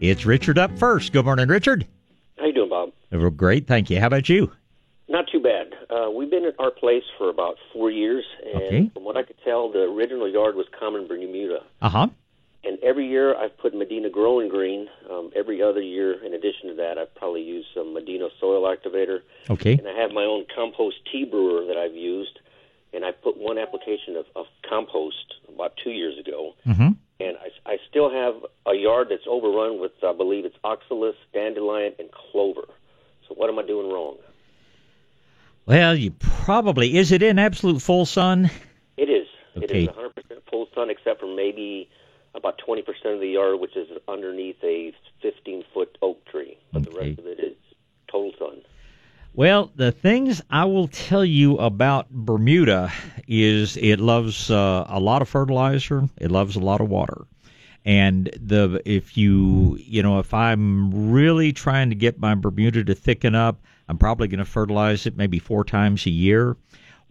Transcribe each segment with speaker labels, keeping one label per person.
Speaker 1: It's Richard up first. Good morning, Richard.
Speaker 2: How you doing, Bob?
Speaker 1: Oh, great, thank you. How about you?
Speaker 2: Not too bad. Uh, we've been at our place for about four years, and
Speaker 1: Okay.
Speaker 2: from what I could tell, the original yard was common Bermuda.
Speaker 1: Uh huh.
Speaker 2: And every year I've put Medina growing green. Um, every other year, in addition to that, I've probably used some Medina soil activator.
Speaker 1: Okay.
Speaker 2: And I have my own compost tea brewer that I've used. And I put one application of, of compost about two years ago.
Speaker 1: Mm-hmm.
Speaker 2: And I, I still have a yard that's overrun with, I believe it's oxalis, dandelion, and clover. So what am I doing wrong?
Speaker 1: Well, you probably is it in absolute full sun?
Speaker 2: It is. It
Speaker 1: Okay.
Speaker 2: is 100% full sun, except for maybe about 20% of the yard, which is underneath a 15 foot oak tree. But the rest of it is total sun.
Speaker 1: Well, the things I will tell you about Bermuda is it loves uh, a lot of fertilizer. It loves a lot of water. And the if you you know if I'm really trying to get my Bermuda to thicken up, I'm probably going to fertilize it maybe four times a year.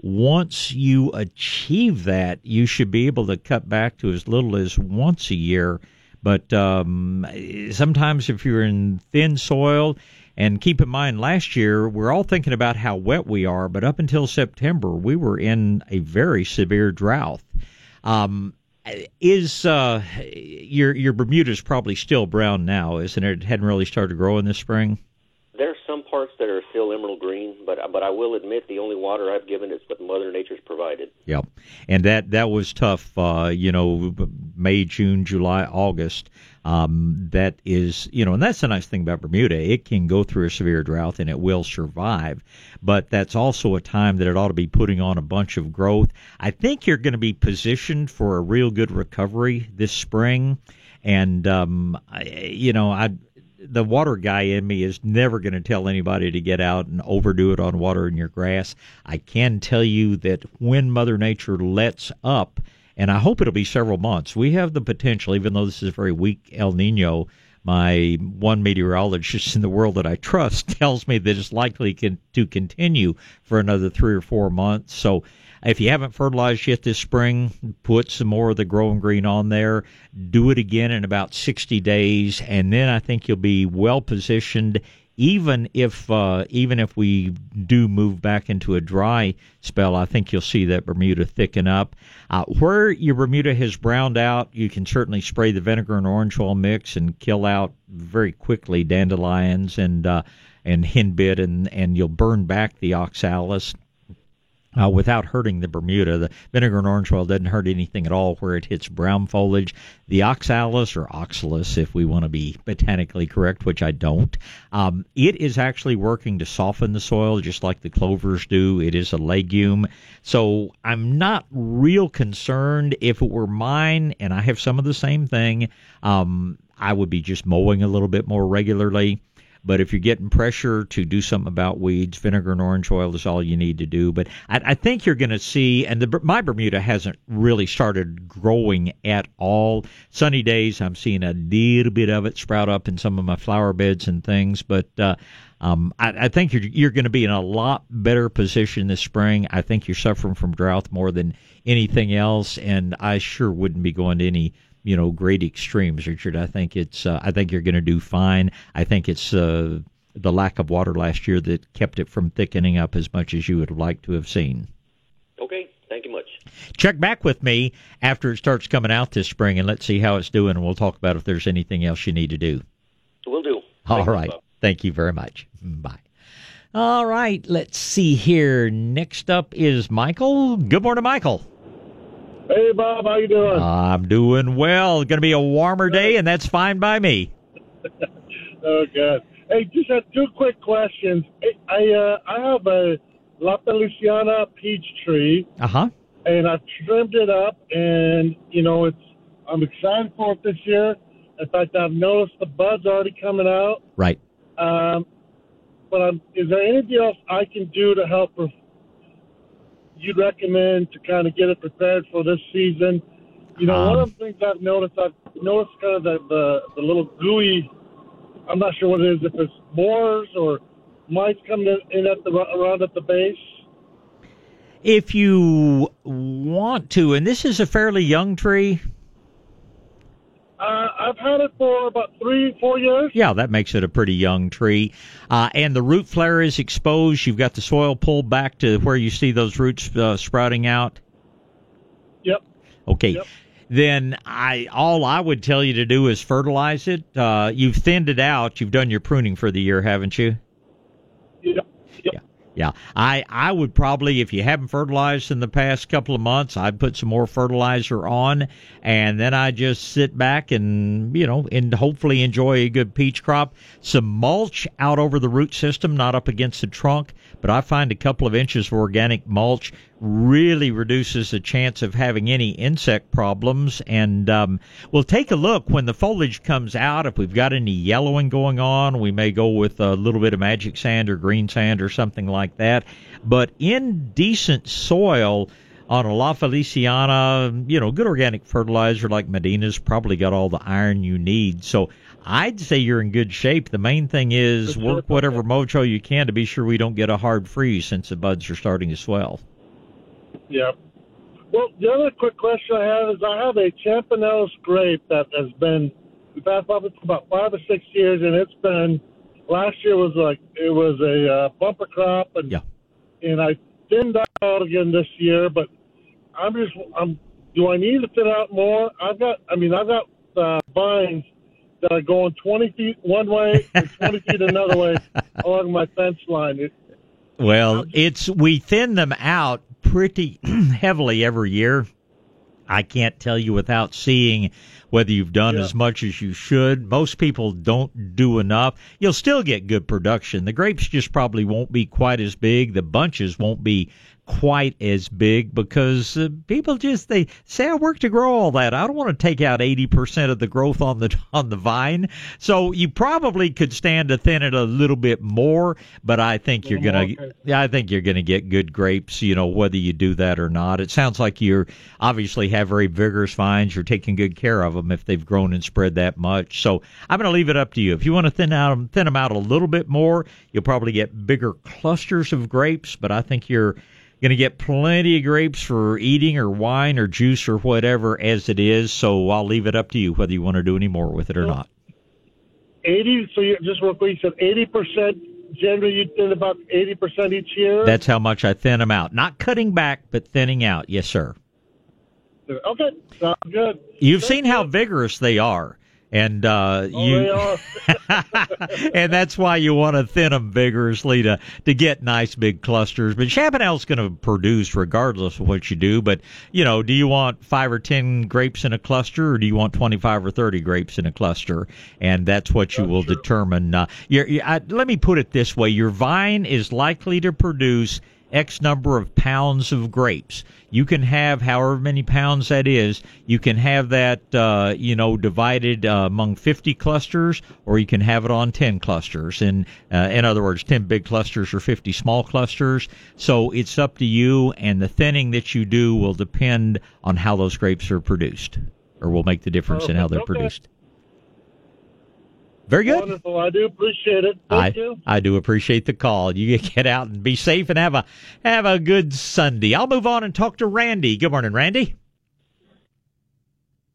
Speaker 1: Once you achieve that, you should be able to cut back to as little as once a year. But um, sometimes if you're in thin soil, and keep in mind, last year we're all thinking about how wet we are, but up until September we were in a very severe drought. Um, is uh, your your Bermuda's probably still brown now, isn't it? It hadn't really started to grow in the spring.
Speaker 2: There are some parts that are still emerald green, but but I will admit the only water I've given is what Mother Nature's provided.
Speaker 1: Yep, and that that was tough. Uh, you know, May, June, July, August. Um, that is, you know, and that's the nice thing about Bermuda. It can go through a severe drought and it will survive. But that's also a time that it ought to be putting on a bunch of growth. I think you're going to be positioned for a real good recovery this spring. And um, I, you know, I the water guy in me is never going to tell anybody to get out and overdo it on water in your grass. I can tell you that when Mother Nature lets up, and I hope it'll be several months, we have the potential, even though this is a very weak El Nino. My one meteorologist in the world that I trust tells me that it's likely to continue for another three or four months. So, if you haven't fertilized yet this spring, put some more of the growing green on there. Do it again in about 60 days, and then I think you'll be well positioned. Even if uh, even if we do move back into a dry spell, I think you'll see that Bermuda thicken up. Uh, where your Bermuda has browned out, you can certainly spray the vinegar and orange oil mix and kill out very quickly dandelions and uh, and henbit, and and you'll burn back the oxalis uh, without hurting the Bermuda. The vinegar and orange oil doesn't hurt anything at all where it hits brown foliage. The oxalis or oxalis, if we want to be botanically correct, which I don't, um, it is actually working to soften the soil just like the clovers do. It is a legume. So I'm not real concerned. If it were mine, and I have some of the same thing, um, I would be just mowing a little bit more regularly. But if you're getting pressure to do something about weeds, vinegar and orange oil is all you need to do. But I, I think you're going to see, and the, my Bermuda hasn't really started growing at all. Sunny days, I'm seeing a little bit of it sprout up in some of my flower beds and things. But uh, um, I, I think you're, you're going to be in a lot better position this spring. I think you're suffering from drought more than anything else, and I sure wouldn't be going to any you know great extremes, Richard. I think it's uh, I think you're going to do fine. I think it's uh, the lack of water last year that kept it from thickening up as much as you would have liked to have seen.
Speaker 2: Okay, thank you much.
Speaker 1: Check back with me after it starts coming out this spring, and let's see how it's doing, and we'll talk about if there's anything else you need to do.
Speaker 2: We'll do.
Speaker 1: All
Speaker 2: Thank
Speaker 1: right.
Speaker 2: Bob.
Speaker 1: Thank you very much. Bye. All right. Let's see here. Next up is Michael. Good morning, Michael.
Speaker 3: Hey, Bob, how you doing?
Speaker 1: I'm doing well. Going to be a warmer day, and that's fine by me.
Speaker 3: oh, good. Hey, just had two quick questions. I I, uh, I have a La Feliciana peach tree,
Speaker 1: Uh huh.
Speaker 3: and I've trimmed it up, and you know it's I'm excited for it this year, In fact, I've noticed the buds already coming out.
Speaker 1: Right.
Speaker 3: Um, but I'm, is there anything else I can do to help? You'd recommend to kind of get it prepared for this season? You know,
Speaker 1: Um,
Speaker 3: one of the things I've noticed, I've noticed kind of the, the, the little gooey. I'm not sure what it is, if it's borers or mites coming in, at the around at the base.
Speaker 1: If you want to, and this is a fairly young tree,
Speaker 3: I've had it for about three, four years.
Speaker 1: yeah, that makes it a pretty young tree. Uh, and the root flare is exposed. You've got the soil pulled back to where you see those roots uh, sprouting out.
Speaker 3: Yep.
Speaker 1: Okay.
Speaker 3: Yep.
Speaker 1: Then I all I would tell you to do is fertilize it. Uh, you've thinned it out. You've done your pruning for the year, haven't you?
Speaker 3: Yep.
Speaker 1: Yeah, I I would probably if you haven't fertilized in the past couple of months, I'd put some more fertilizer on, and then I just sit back and you know and hopefully enjoy a good peach crop. Some mulch out over the root system, not up against the trunk, but I find a couple of inches of organic mulch really reduces the chance of having any insect problems. And um, we'll take a look when the foliage comes out. If we've got any yellowing going on, we may go with a little bit of magic sand or green sand or something like that. But in decent soil, on a La Feliciana, you know, good organic fertilizer like Medina's probably got all the iron you need. So I'd say you're in good shape. The main thing is work whatever mojo you can to be sure we don't get a hard freeze since the buds are starting to swell.
Speaker 3: Yeah. Well, the other quick question I have is I have a Champanel grape that has been we've had probably for about five or six years, and it's been last year was like it was a uh, bumper crop, and
Speaker 1: Yeah.
Speaker 3: and I thinned out again this year, but I'm just I'm do I need to thin out more? I've got I mean I've got uh, vines that are going 20 feet one way and 20 feet another way along my fence line. It,
Speaker 1: Well, it's we thin them out pretty heavily every year. I can't tell you without seeing whether you've done
Speaker 3: Yeah.
Speaker 1: as much as you should. Most people don't do enough. You'll still get good production. The grapes just probably won't be quite as big. The bunches won't be quite as big because uh, people just they say I work to grow all that. I don't want to take out 80% of the growth on the on the vine. So you probably could stand to thin it a little bit more, but I think you're going to yeah, I think you're going to get good grapes, you know, whether you do that or not. It sounds like you're obviously have very vigorous vines. You're taking good care of them if they've grown and spread that much. So I'm going to leave it up to you. If you want to thin out thin them out a little bit more, you'll probably get bigger clusters of grapes. But I think you're going to get plenty of grapes for eating or wine or juice or whatever as it is. So I'll leave it up to you whether you want to do any more with it or not.
Speaker 3: 80. So you just real quick, you said 80 percent. Generally, you thin about 80 percent each year.
Speaker 1: That's how much I thin them out. Not cutting back, but thinning out. Yes, sir.
Speaker 3: okay. Sounds good.
Speaker 1: You've seen how vigorous they are, and uh,
Speaker 3: Oh,
Speaker 1: you, and that's why you want to thin them vigorously to to get nice big clusters. But Champanel's going to produce regardless of what you do. But you know, do you want five or ten grapes in a cluster, or do you want twenty five or thirty grapes in a cluster? And that's what you will determine. Uh, I, let me put it this way: your vine is likely to produce X number of pounds of grapes. You can have however many pounds that is. You can have that, uh, you know, divided uh, among 50 clusters, or you can have it on 10 clusters. And uh, in other words, 10 big clusters or 50 small clusters. So it's up to you, and the thinning that you do will depend on how those grapes are produced, or will make the difference in how they're produced. Very good.
Speaker 3: Wonderful. I do appreciate it.
Speaker 1: I
Speaker 3: Thank you.
Speaker 1: I do appreciate the call. You get out and be safe and have a have a good Sunday. I'll move on and talk to Randy. Good morning, Randy.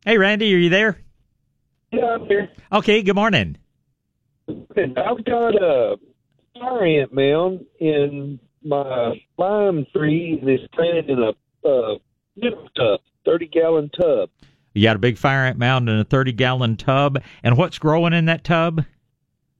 Speaker 1: Hey, Randy, are you there?
Speaker 4: Yeah, I'm here.
Speaker 1: Okay. Good morning.
Speaker 4: I've got a fire ant mound in my lime tree, it's planted in a uh, little tub, thirty gallon tub.
Speaker 1: You got a big fire ant mound in a thirty gallon tub, and what's growing in that tub?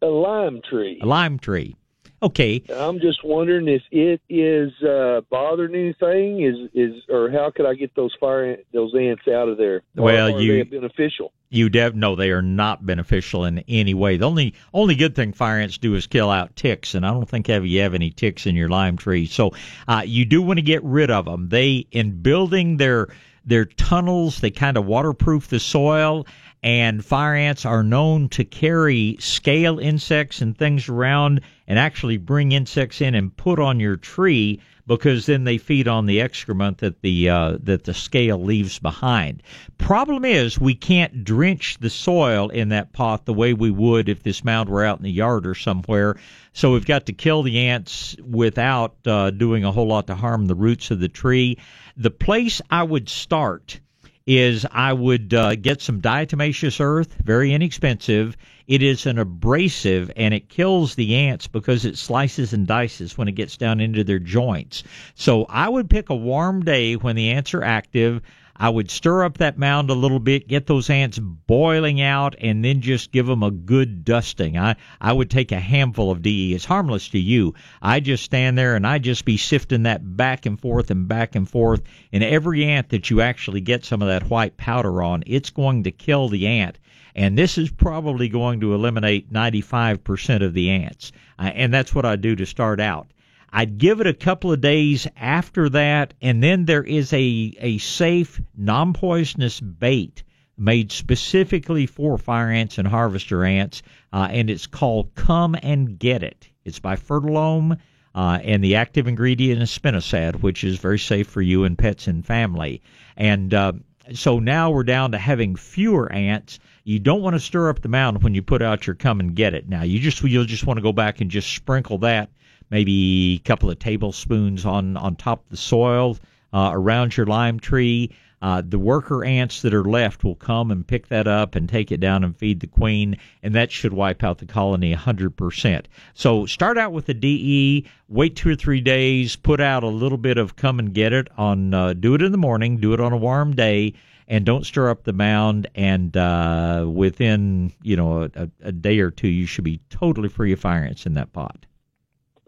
Speaker 4: A lime tree.
Speaker 1: A lime tree. Okay.
Speaker 4: I'm just wondering if it is uh, bothering anything. Is is or how could I get those fire ant, those ants out of there?
Speaker 1: Well, you-
Speaker 4: beneficial.
Speaker 1: You dev no, they are not beneficial in any way. The only only good thing fire ants do is kill out ticks, and I don't think have you have any ticks in your lime tree. So uh, you do want to get rid of them. They in building their their tunnels, they kind of waterproof the soil, and fire ants are known to carry scale insects and things around and actually bring insects in and put on your tree because then they feed on the excrement that the uh, that the scale leaves behind. Problem is we can't drench the soil in that pot the way we would if this mound were out in the yard or somewhere. So we've got to kill the ants without uh, doing a whole lot to harm the roots of the tree. The place I would start is I would uh, get some diatomaceous earth, very inexpensive. It is an abrasive and it kills the ants because it slices and dices when it gets down into their joints. So I would pick a warm day when the ants are active. I would stir up that mound a little bit, get those ants boiling out, and then just give them a good dusting. I, I would take a handful of DE. It's harmless to you. I just stand there and I just be sifting that back and forth and back and forth. And every ant that you actually get some of that white powder on, it's going to kill the ant. And this is probably going to eliminate 95% of the ants. Uh, and that's what I do to start out. I'd give it a couple of days after that, and then there is a, a safe, non poisonous bait made specifically for fire ants and harvester ants, uh, and it's called Come and Get It. It's by Fertilome, uh, and the active ingredient is spinosad, which is very safe for you and pets and family. And uh, so now we're down to having fewer ants. You don't want to stir up the mound when you put out your come and get it. Now you just you'll just want to go back and just sprinkle that maybe a couple of tablespoons on on top of the soil uh, around your lime tree. Uh, the worker ants that are left will come and pick that up and take it down and feed the queen, and that should wipe out the colony 100%. So start out with the DE, wait two or three days, put out a little bit of come and get it on, uh, do it in the morning, do it on a warm day, and don't stir up the mound. And uh, within, you know, a, a day or two, you should be totally free of fire ants in that pot.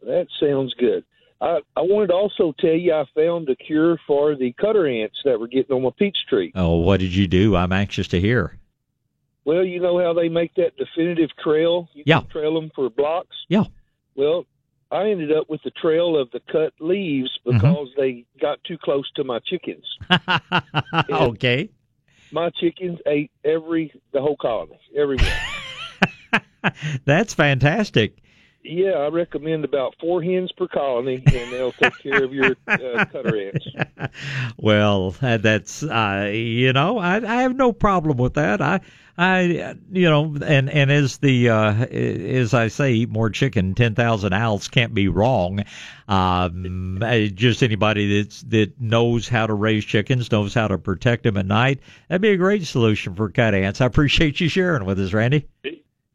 Speaker 4: That sounds good. I, I wanted to also tell you I found a cure for the cutter ants that were getting on my peach tree.
Speaker 1: Oh, what did you do? I'm anxious to hear.
Speaker 4: Well, you know how they make that definitive trail? You
Speaker 1: Yeah.
Speaker 4: can trail them for blocks.
Speaker 1: Yeah.
Speaker 4: Well, I ended up with the trail of the cut leaves
Speaker 1: Mm-hmm.
Speaker 4: because they got too close to my chickens.
Speaker 1: okay.
Speaker 4: My chickens ate every the whole colony, everywhere.
Speaker 1: That's fantastic.
Speaker 4: Yeah, I recommend about four hens per colony, and they'll take care of your uh, cutter ants.
Speaker 1: well, that's uh, you know, I, I have no problem with that. I, I, you know, and and as the uh, as I say, eat more chicken, ten thousand owls can't be wrong. Um, just anybody that's that knows how to raise chickens, knows how to protect them at night, that'd be a great solution for cut ants. I appreciate you sharing with us, Randy.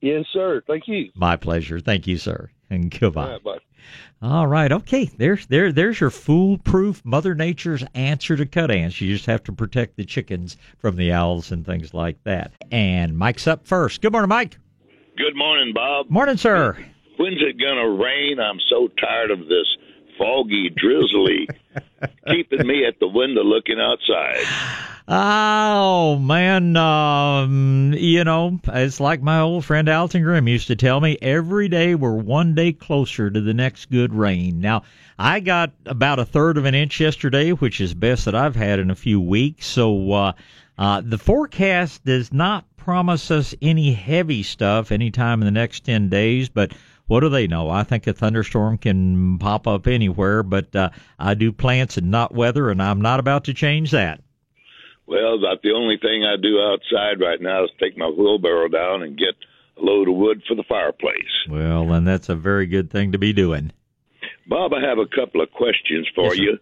Speaker 4: Yes, sir. Thank you.
Speaker 1: My pleasure. Thank you, sir, and goodbye.
Speaker 4: All right, bye.
Speaker 1: All right, okay. There's there there's your foolproof Mother Nature's answer to cut ants. You just have to protect the chickens from the owls and things like that. And Mike's up first. Good morning, Mike.
Speaker 5: Good morning, Bob.
Speaker 1: Morning, sir.
Speaker 5: When's it going to rain? I'm so tired of this foggy, drizzly, keeping me at the window looking outside.
Speaker 1: Oh man, um, you know, it's like my old friend Alton Grimm used to tell me. Every day we're one day closer to the next good rain. Now, I got about a third of an inch yesterday, which is best that I've had in a few weeks. So, uh, uh, the forecast does not promise us any heavy stuff anytime in the next ten days, but what do they know? I think a thunderstorm can pop up anywhere, but uh, I do plants and not weather, and I'm not about to change that.
Speaker 5: Well, about the only thing I do outside right now is take my wheelbarrow down and get a load of wood for the fireplace.
Speaker 1: Well, and that's a very good thing to be doing.
Speaker 5: Bob, I have a couple of questions for
Speaker 1: Yes, sir.
Speaker 5: you.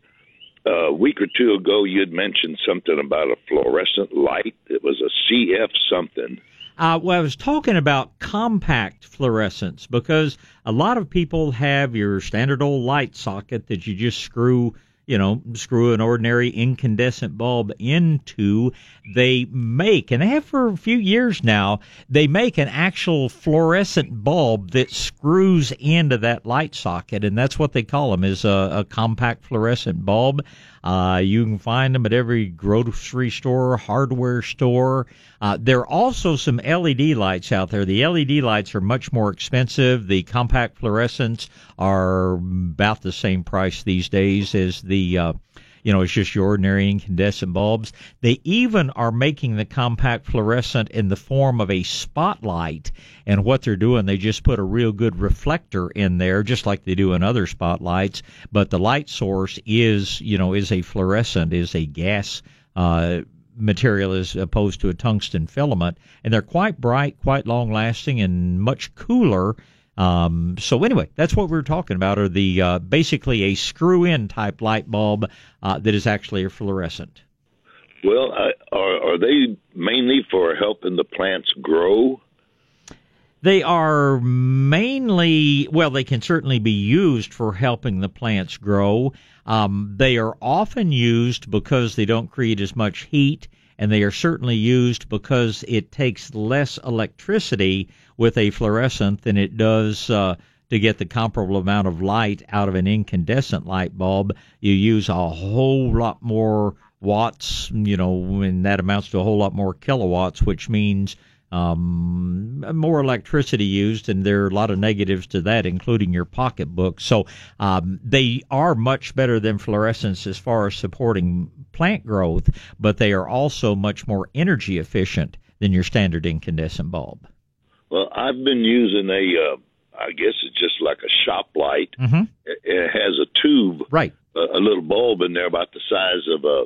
Speaker 5: Uh, a week or two ago, you'd mentioned something about a fluorescent light. It was a CF something.
Speaker 1: Uh, well, I was talking about compact fluorescence because a lot of people have your standard old light socket that you just screw, you know, screw an ordinary incandescent bulb into. They make, and they have for a few years now, they make an actual fluorescent bulb that screws into that light socket, and that's what they call them is a, a compact fluorescent bulb. Uh, you can find them at every grocery store, hardware store. Uh, there are also some LED lights out there. The LED lights are much more expensive. The compact fluorescents are about the same price these days as the, uh, you know, it's just your ordinary incandescent bulbs. They even are making the compact fluorescent in the form of a spotlight. And what they're doing, they just put a real good reflector in there, just like they do in other spotlights. But the light source is, you know, is a fluorescent, is a gas. Uh, material as opposed to a tungsten filament, and they're quite bright, quite long lasting, and much cooler. Um, so anyway, that's what we are talking about, are the uh, basically a screw-in type light bulb uh, that is actually a fluorescent.
Speaker 5: Well, are, are they mainly for helping the plants grow?
Speaker 1: They are mainly, well, they can certainly be used for helping the plants grow. Um, they are often used because they don't create as much heat, and they are certainly used because it takes less electricity with a fluorescent than it does uh, to get the comparable amount of light out of an incandescent light bulb. You use a whole lot more watts, you know, and that amounts to a whole lot more kilowatts, which means um, more electricity used, and there are a lot of negatives to that, including your pocketbook. So um, they are much better than fluorescents as far as supporting plant growth, but they are also much more energy efficient than your standard incandescent bulb.
Speaker 5: Well, I've been using a, uh, I guess it's just like a shop light.
Speaker 1: Mm-hmm.
Speaker 5: It, it has a tube,
Speaker 1: right?
Speaker 5: A, a little bulb in there about the size of a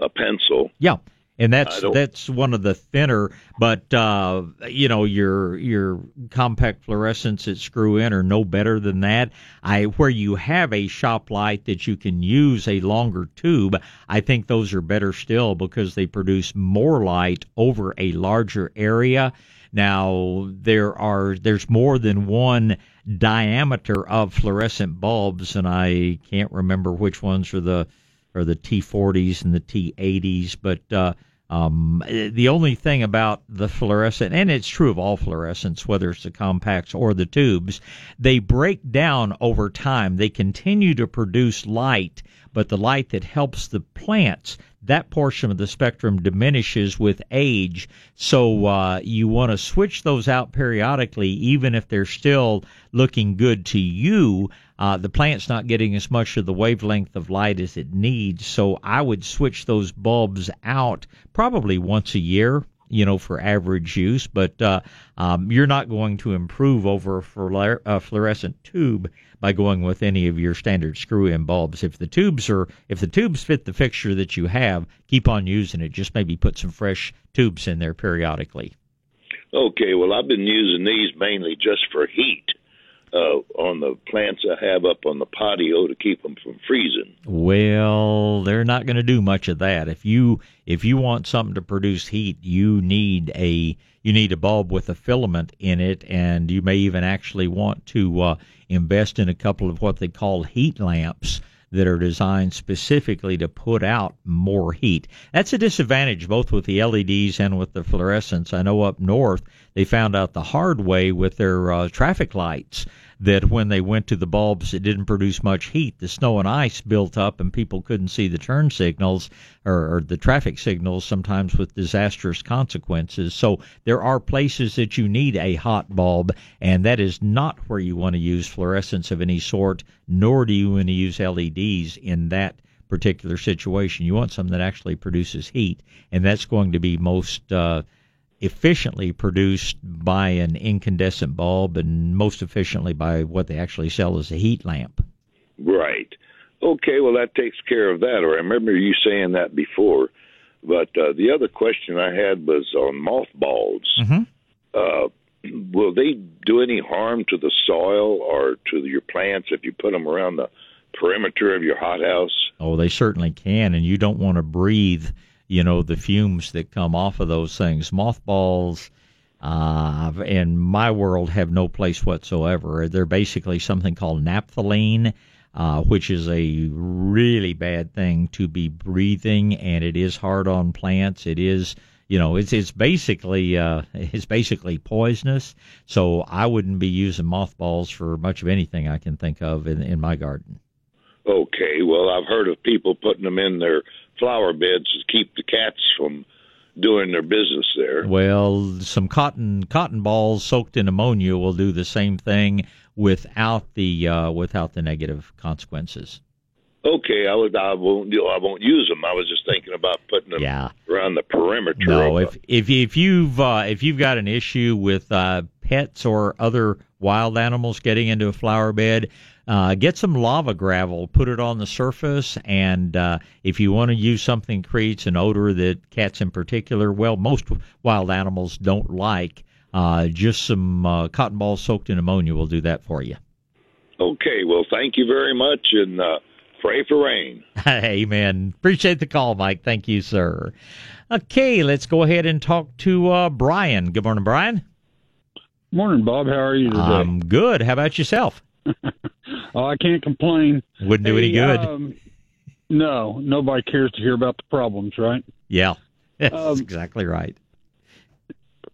Speaker 5: a pencil.
Speaker 1: Yeah and that's that's one of the thinner. But uh, you know, your your compact fluorescents that screw in are no better than that. I where you have a shop light that you can use a longer tube, I think those are better still because they produce more light over a larger area. Now there are there's more than one diameter of fluorescent bulbs, and I can't remember which ones are the are the T40s and the T80s, but uh, um, the only thing about the fluorescent, and it's true of all fluorescents, whether it's the compacts or the tubes, they break down over time. They continue to produce light, but the light that helps the plants, that portion of the spectrum diminishes with age. So uh, you want to switch those out periodically, even if they're still looking good to you uh, the plant's not getting as much of the wavelength of light as it needs. So I would switch those bulbs out probably once a year, you know, for average use. But uh, um, you're not going to improve over a fluorescent tube by going with any of your standard screw-in bulbs. If the tubes are, if the tubes fit the fixture that you have, keep on using it. Just maybe put some fresh tubes in there periodically.
Speaker 5: Okay, well, I've been using these mainly just for heat uh, on the plants I have up on the patio to keep them from freezing.
Speaker 1: Well, they're not going to do much of that. If you if you want something to produce heat, you need a you need a bulb with a filament in it, and you may even actually want to uh, invest in a couple of what they call heat lamps that are designed specifically to put out more heat. That's a disadvantage both with the LEDs and with the fluorescents. I know up north they found out the hard way with their uh, traffic lights that when they went to the bulbs, it didn't produce much heat. The snow and ice built up, and people couldn't see the turn signals or, or, the traffic signals, sometimes with disastrous consequences. So there are places that you need a hot bulb, and that is not where you want to use fluorescence of any sort, nor do you want to use LEDs in that particular situation. You want something that actually produces heat, and that's going to be most. Uh, efficiently produced by an incandescent bulb and most efficiently by what they actually sell as a heat lamp.
Speaker 5: Right. Okay, well, that takes care of that. Or I remember you saying that before. But uh, the other question I had was on mothballs.
Speaker 1: Mm-hmm.
Speaker 5: Uh, will they do any harm to the soil or to your plants if you put them around the perimeter of your hothouse?
Speaker 1: Oh, they certainly can, and you don't want to breathe you know, the fumes that come off of those things. Mothballs, uh, in my world, have no place whatsoever. They're basically something called naphthalene. Uh, which is a really bad thing to be breathing, and it is hard on plants. It is, you know, it's it's basically uh, it's basically poisonous. So I wouldn't be using mothballs for much of anything I can think of in in my garden.
Speaker 5: Okay, well, I've heard of people putting them in their flower beds to keep the cats from doing their business there.
Speaker 1: Well, some cotton cotton balls soaked in ammonia will do the same thing without the uh, without the negative consequences.
Speaker 5: Okay, I was I won't I won't use them. I was just thinking about putting them
Speaker 1: Yeah.
Speaker 5: around the perimeter.
Speaker 1: No, if if if you've uh, if you've got an issue with uh, pets or other wild animals getting into a flower bed, uh, get some lava gravel, put it on the surface, and uh, if you want to use something creates an odor that cats in particular, well, most wild animals don't like. Uh, just some uh, cotton balls soaked in ammonia will do that for you.
Speaker 5: Okay, well, thank you very much, and uh, pray for rain.
Speaker 1: Amen. Appreciate the call, Mike. Thank you, sir. Okay, let's go ahead and talk to uh, Brian. Good morning, Brian.
Speaker 6: Morning, Bob. How are you today?
Speaker 1: I'm good. How about yourself?
Speaker 6: oh, I can't complain.
Speaker 1: Wouldn't do any good.
Speaker 6: Um, no, nobody cares to hear about the problems, right?
Speaker 1: yeah, that's
Speaker 6: um,
Speaker 1: exactly right.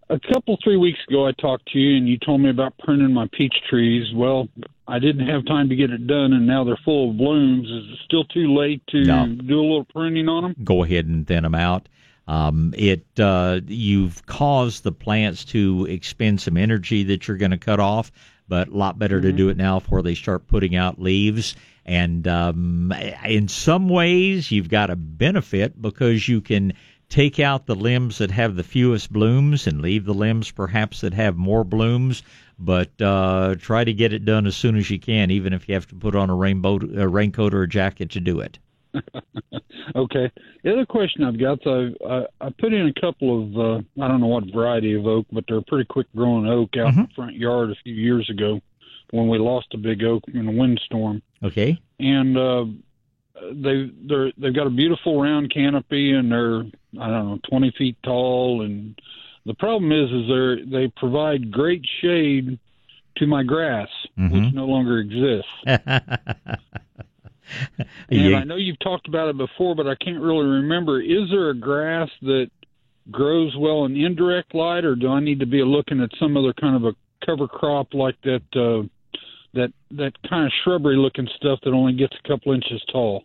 Speaker 6: A couple, three weeks ago, I talked to you and you told me about pruning my peach trees. Well, I didn't have time to get it done, and now they're full of blooms. Is it still too late to
Speaker 1: No.
Speaker 6: do a little pruning on them?
Speaker 1: Go ahead and thin them out. Um, it uh, you've caused the plants to expend some energy that you're going to cut off, but a lot better to do it now before they start putting out leaves. And um, in some ways, you've got a benefit because you can take out the limbs that have the fewest blooms and leave the limbs perhaps that have more blooms. But uh, try to get it done as soon as you can, even if you have to put on a rainbow, a raincoat, or a jacket to do it.
Speaker 6: Okay. The other question I've got, so I, I put in a couple of, uh, I don't know what variety of oak, but they're a pretty quick growing oak out in the front yard a few years ago when we lost a big oak in a windstorm.
Speaker 1: Okay.
Speaker 6: and uh, they they're they've got a beautiful round canopy and they're I don't know twenty feet tall and the problem is is they they provide great shade to my grass which no longer exists and I know you've talked about it before but I can't really remember is there a grass that grows well in indirect light or do I need to be looking at some other kind of a cover crop like that uh, that that kind of shrubbery looking stuff that only gets a couple inches tall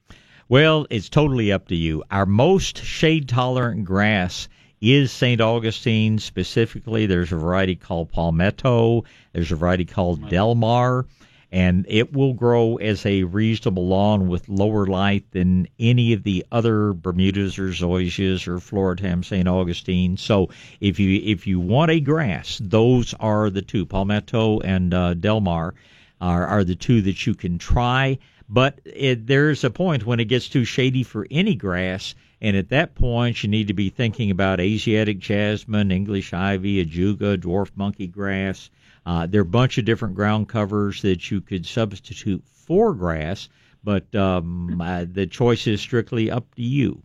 Speaker 1: Well, it's totally up to you. Our most shade tolerant grass is St. Augustine specifically. There's a variety called Palmetto. There's a variety called Delmar. And it will grow as a reasonable lawn with lower light than any of the other Bermudas or zoysias or Floratam St. Augustine. So if you if you want a grass, those are the two, Palmetto and uh, Delmar are, are the two that you can try. But it, there's a point when it gets too shady for any grass, and at that point you need to be thinking about Asiatic jasmine, English ivy, ajuga, dwarf monkey grass. Uh, there are a bunch of different ground covers that you could substitute for grass, but um, uh, the choice is strictly up to you.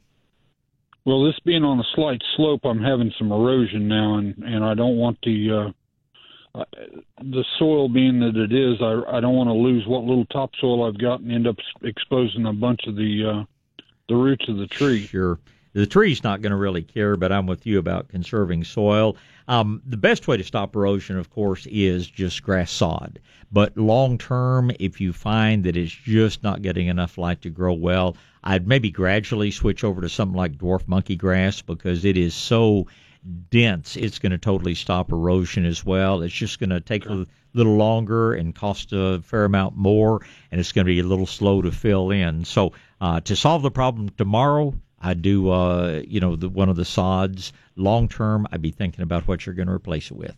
Speaker 6: Well, this being on a slight slope, I'm having some erosion now, and and I don't want the uh, uh, the soil being that it is. I I don't want to lose what little topsoil I've got and end up exposing a bunch of the uh, the roots of the tree.
Speaker 1: Sure. The tree's not going to really care, but I'm with you about conserving soil. Um, the best way to stop erosion, of course, is just grass sod. But long term, if you find that it's just not getting enough light to grow well, I'd maybe gradually switch over to something like dwarf monkey grass because it is so dense, it's going to totally stop erosion as well. It's just going to take a little longer and cost a fair amount more, and it's going to be a little slow to fill in. So uh, to solve the problem tomorrow, I do, uh, you know, the, one of the sods. Long term, I'd be thinking about what you're going to replace it with.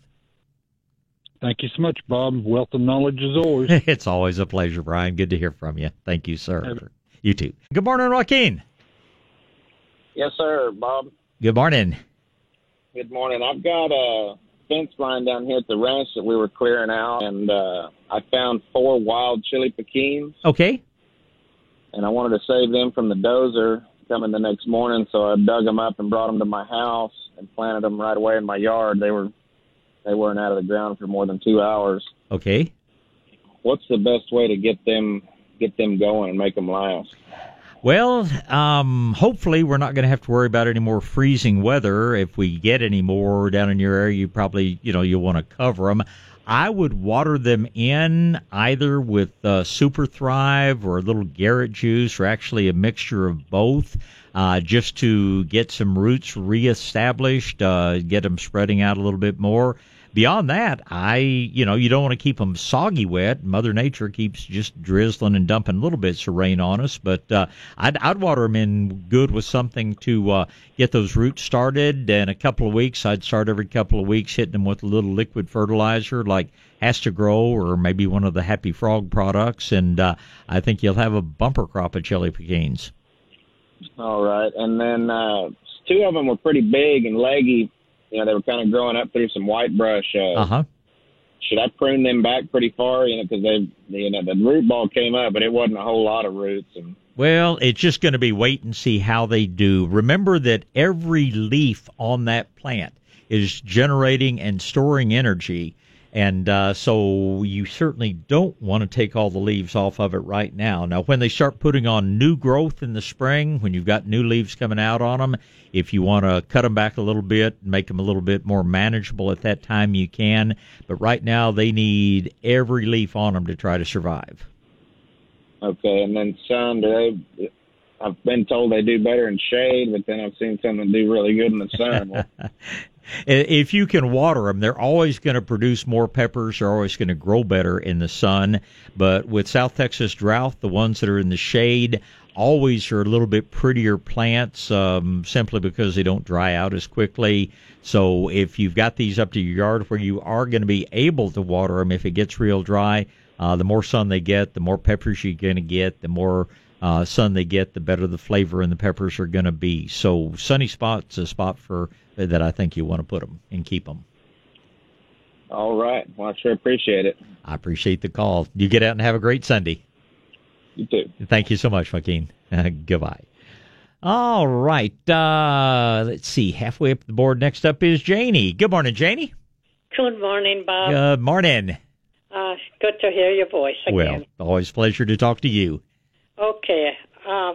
Speaker 6: Thank you so much, Bob. Wealth of knowledge is always.
Speaker 1: it's always a pleasure, Brian. Good to hear from you. Thank you, sir. You too. Good morning, Joaquin.
Speaker 7: Yes, sir, Bob.
Speaker 1: Good morning.
Speaker 7: Good morning. I've got a fence line down here at the ranch that we were clearing out, and uh, I found four wild chili pequins,
Speaker 1: Okay.
Speaker 7: and I wanted to save them from the dozer coming the next morning, so I dug them up and brought them to my house and planted them right away in my yard. They were they weren't out of the ground for more than two hours.
Speaker 1: Okay.
Speaker 7: What's the best way to get them get them going and make them last?
Speaker 1: Well, um, hopefully we're not going to have to worry about any more freezing weather. If we get any more down in your area, you probably, you know, you'll want to cover them. I would water them in either with uh, Super Thrive or a little Garrett juice, or actually a mixture of both, uh, just to get some roots reestablished, uh, get them spreading out a little bit more. Beyond that, I you know you don't want to keep them soggy wet. Mother Nature keeps just drizzling and dumping little bits of rain on us, but uh, I'd I'd water them in good with something to uh, get those roots started. And a couple of weeks, I'd start every couple of weeks hitting them with a little liquid fertilizer like Hasta Gro or maybe one of the Happy Frog products, and uh, I think you'll have a bumper crop of chili pequins.
Speaker 7: All right, and then uh, two of them were pretty big and leggy. You know, they were kind of growing up through some white brush. Uh
Speaker 1: huh.
Speaker 7: Should I prune them back pretty far? You know, because they, you know, the root ball came up, but it wasn't a whole lot of roots. And
Speaker 1: well, it's just going to be wait and see how they do. Remember that every leaf on that plant is generating and storing energy and uh, so you certainly don't want to take all the leaves off of it right now. Now, when they start putting on new growth in the spring, when you've got new leaves coming out on them, if you want to cut them back a little bit, and make them a little bit more manageable at that time, you can. But right now, they need every leaf on them to try to survive.
Speaker 7: Okay, and then sun, do they? I've been told they do better in shade, but then I've seen some that do really good in the sun.
Speaker 1: if you can water them, they're always going to produce more peppers. They're always going to grow better in the sun. But with South Texas drought, the ones that are in the shade always are a little bit prettier plants um, simply because they don't dry out as quickly. So if you've got these up to your yard where you are going to be able to water them if it gets real dry, uh, the more sun they get, the more peppers you're going to get, the more uh, sun they get, the better the flavor and the peppers are going to be. So sunny spots a spot for that I think you want to put them and keep them.
Speaker 7: All right. Well, I sure appreciate it.
Speaker 1: I appreciate the call. You get out and have a great Sunday.
Speaker 7: You too.
Speaker 1: Thank you so much, Joaquin. goodbye. All right. Uh, let's see. Halfway up the board. Next up is Janie. Good morning, Janie.
Speaker 8: Good morning, Bob.
Speaker 1: Good morning.
Speaker 8: Uh, good to hear your voice again.
Speaker 1: Well, always pleasure to talk to you.
Speaker 8: Okay. Uh,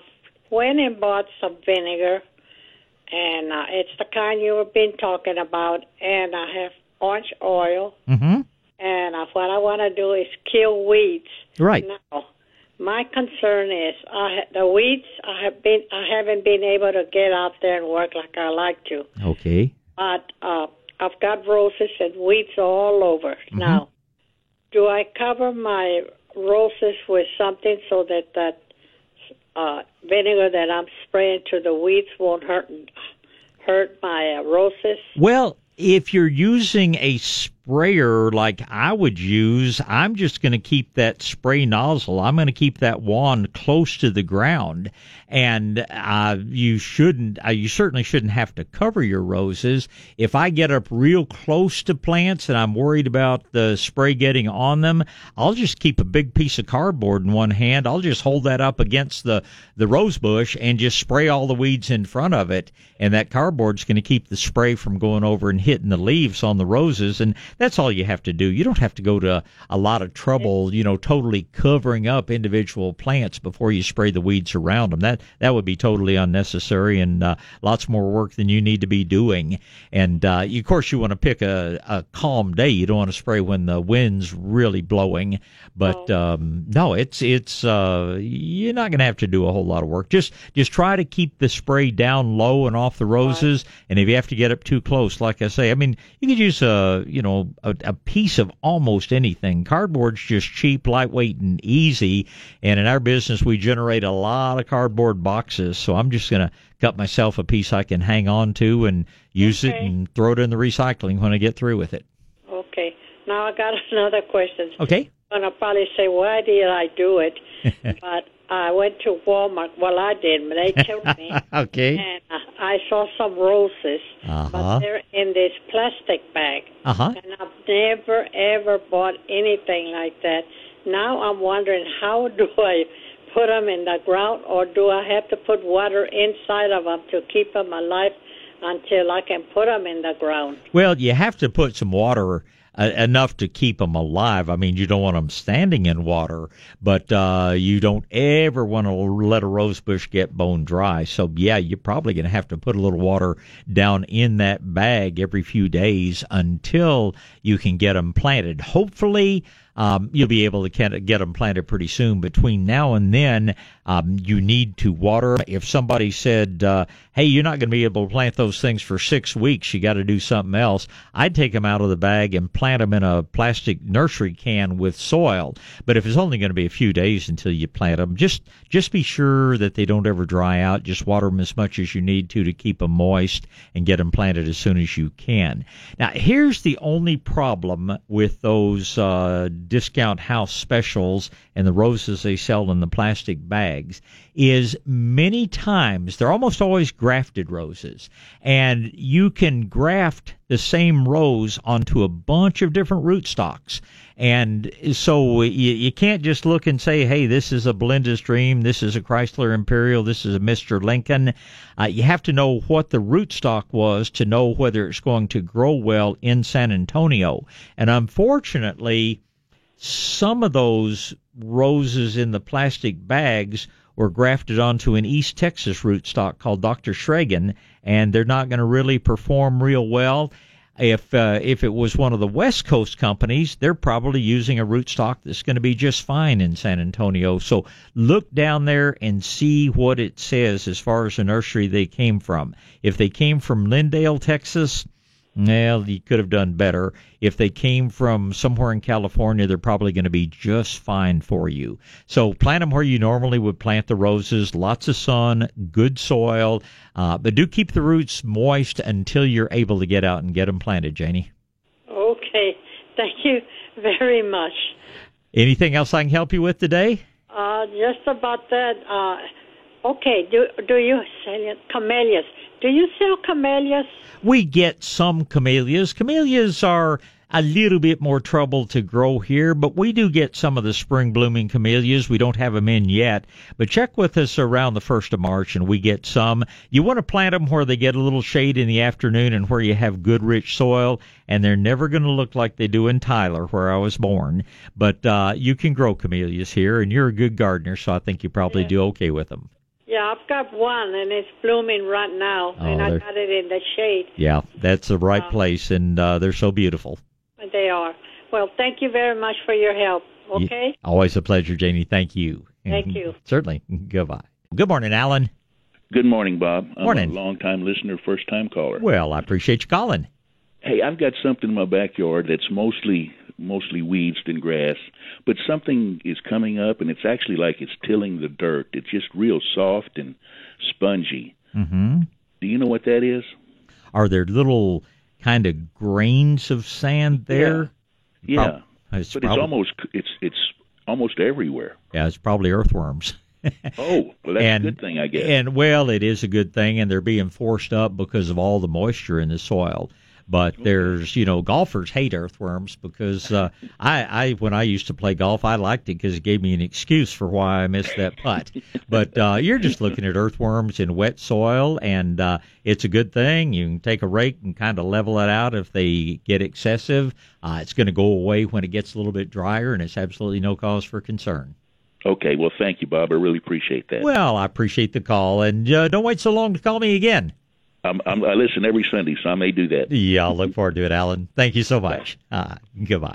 Speaker 8: went and bought some vinegar and uh, it's the kind you have been talking about. And I have orange oil,
Speaker 1: mm-hmm.
Speaker 8: and uh, what I want to do is kill weeds.
Speaker 1: Right
Speaker 8: now, my concern is I the weeds. I have been I haven't been able to get out there and work like I like to.
Speaker 1: Okay.
Speaker 8: But uh, I've got roses and weeds all over
Speaker 1: mm-hmm.
Speaker 8: now. Do I cover my roses with something so that that uh, vinegar that I'm spraying to the weeds won't hurt hurt my uh, roses?
Speaker 1: Well, if you're using a sprayer like I would use, I'm just going to keep that spray nozzle. I'm going to keep that wand close to the ground, and uh, you shouldn't. Uh, you certainly shouldn't have to cover your roses. If I get up real close to plants and I'm worried about the spray getting on them, I'll just keep a big piece of cardboard in one hand. I'll just hold that up against the the rose bush and just spray all the weeds in front of it, and that cardboard's going to keep the spray from going over and hitting the leaves on the roses and that's all you have to do. You don't have to go to a lot of trouble, you know, totally covering up individual plants before you spray the weeds around them. That that would be totally unnecessary and uh, lots more work than you need to be doing. And uh, of course, you want to pick a, a calm day. You don't want to spray when the wind's really blowing. But oh. um, no, it's it's uh, you're not going to have to do a whole lot of work. Just just try to keep the spray down low and off the roses. And if you have to get up too close, like I say, I mean, you could use a you know a, a piece of almost anything. Cardboard's just cheap, lightweight, and easy. And in our business, we generate a lot of cardboard boxes. So I'm just going to cut myself a piece I can hang on to and use okay. it and throw it in the recycling when I get through with it.
Speaker 8: Okay. Now I got another question.
Speaker 1: Okay.
Speaker 8: I'm gonna probably say, why did I do it? but I went to Walmart. Well, I did, but they told me.
Speaker 1: okay.
Speaker 8: And uh, I saw some roses,
Speaker 1: uh-huh.
Speaker 8: but they're in this plastic bag.
Speaker 1: Uh-huh.
Speaker 8: And I've never ever bought anything like that. Now I'm wondering, how do I put them in the ground, or do I have to put water inside of them to keep them alive until I can put them in the ground?
Speaker 1: Well, you have to put some water uh, enough to keep them alive. I mean, you don't want them standing in water, but uh, you don't ever want to let a rose bush get bone dry. So, yeah, you're probably going to have to put a little water down in that bag every few days until you can get them planted. Hopefully, um, you'll be able to get them planted pretty soon. Between now and then, um, you need to water. If somebody said, uh, "Hey, you're not going to be able to plant those things for six weeks. You got to do something else," I'd take them out of the bag and plant them in a plastic nursery can with soil. But if it's only going to be a few days until you plant them, just just be sure that they don't ever dry out. Just water them as much as you need to to keep them moist and get them planted as soon as you can. Now, here's the only problem with those uh, discount house specials and the roses they sell in the plastic bags is many times they're almost always grafted roses. And you can graft the same rose onto a bunch of different rootstocks and so you, you can't just look and say hey this is a belinda's dream this is a chrysler imperial this is a mr lincoln. Uh, you have to know what the rootstock was to know whether it's going to grow well in san antonio. And unfortunately some of those roses in the plastic bags were grafted onto an East Texas rootstock called Dr. Schragen, and they're not going to really perform real well. If uh, if it was one of the West Coast companies, they're probably using a rootstock that's going to be just fine in San Antonio. So look down there and see what it says as far as the nursery they came from. If they came from Lindale, Texas, well, you could have done better. If they came from somewhere in California, they're probably going to be just fine for you. So plant them where you normally would plant the roses. Lots of sun, good soil, uh, but do keep the roots moist until you're able to get out and get them planted, Janie.
Speaker 8: Okay. Thank you very much.
Speaker 1: Anything else I can help you with today?
Speaker 8: Uh, just about that. Uh, okay. Do do you sell camellias? Do you sell camellias?
Speaker 1: We get some camellias. Camellias are a little bit more trouble to grow here, but we do get some of the spring blooming camellias. We don't have them in yet, but check with us around the 1st of March and we get some. You want to plant them where they get a little shade in the afternoon and where you have good rich soil, and they're never going to look like they do in Tyler, where I was born. But uh, you can grow camellias here, and you're a good gardener, so I think you probably
Speaker 8: Yeah.
Speaker 1: do okay with them.
Speaker 8: Yeah, I've got one and it's blooming right now,
Speaker 1: Oh,
Speaker 8: and I
Speaker 1: they're-
Speaker 8: got it in the shade.
Speaker 1: Yeah, that's the right
Speaker 8: Wow.
Speaker 1: place, and uh, they're so beautiful.
Speaker 8: They are. Well, thank you very much for your help.
Speaker 1: Ye-
Speaker 8: Okay.
Speaker 1: Always a pleasure, Janie. Thank you.
Speaker 8: Thank you.
Speaker 1: Certainly. Goodbye. Good morning, Alan.
Speaker 9: Good morning, Bob. I'm
Speaker 1: Morning.
Speaker 9: a long-time listener, first-time caller.
Speaker 1: Well, I appreciate you calling.
Speaker 9: Hey, I've got something in my backyard that's mostly mostly weeds and grass, but something is coming up, and it's actually like it's tilling the dirt. It's just real soft and spongy.
Speaker 1: Mm-hmm.
Speaker 9: Do you know what that is?
Speaker 1: Are there little kind of grains of sand there?
Speaker 9: Yeah,
Speaker 1: it's
Speaker 9: but
Speaker 1: prob-
Speaker 9: it's almost it's it's almost everywhere.
Speaker 1: Yeah, it's probably earthworms.
Speaker 9: Oh, well, that's
Speaker 1: and,
Speaker 9: a good thing, I guess.
Speaker 1: And well, it is a good thing, and they're being forced up because of all the moisture in the soil. But there's, you know, golfers hate earthworms because uh, I, I, when I used to play golf, I liked it because it gave me an excuse for why I missed that putt. but uh, you're just looking at earthworms in wet soil, and uh, it's a good thing. You can take a rake and kind of level it out if they get excessive. Uh, it's going to go away when it gets a little bit drier, and it's absolutely no cause for concern.
Speaker 9: okay, well, thank you, Bob. I really appreciate that.
Speaker 1: Well, I appreciate the call, and uh, don't wait so long to call me again.
Speaker 9: I'm, I'm, I listen every Sunday, so I may do that.
Speaker 1: Yeah, I'll look forward to it, Alan. Thank you so much. Uh, goodbye.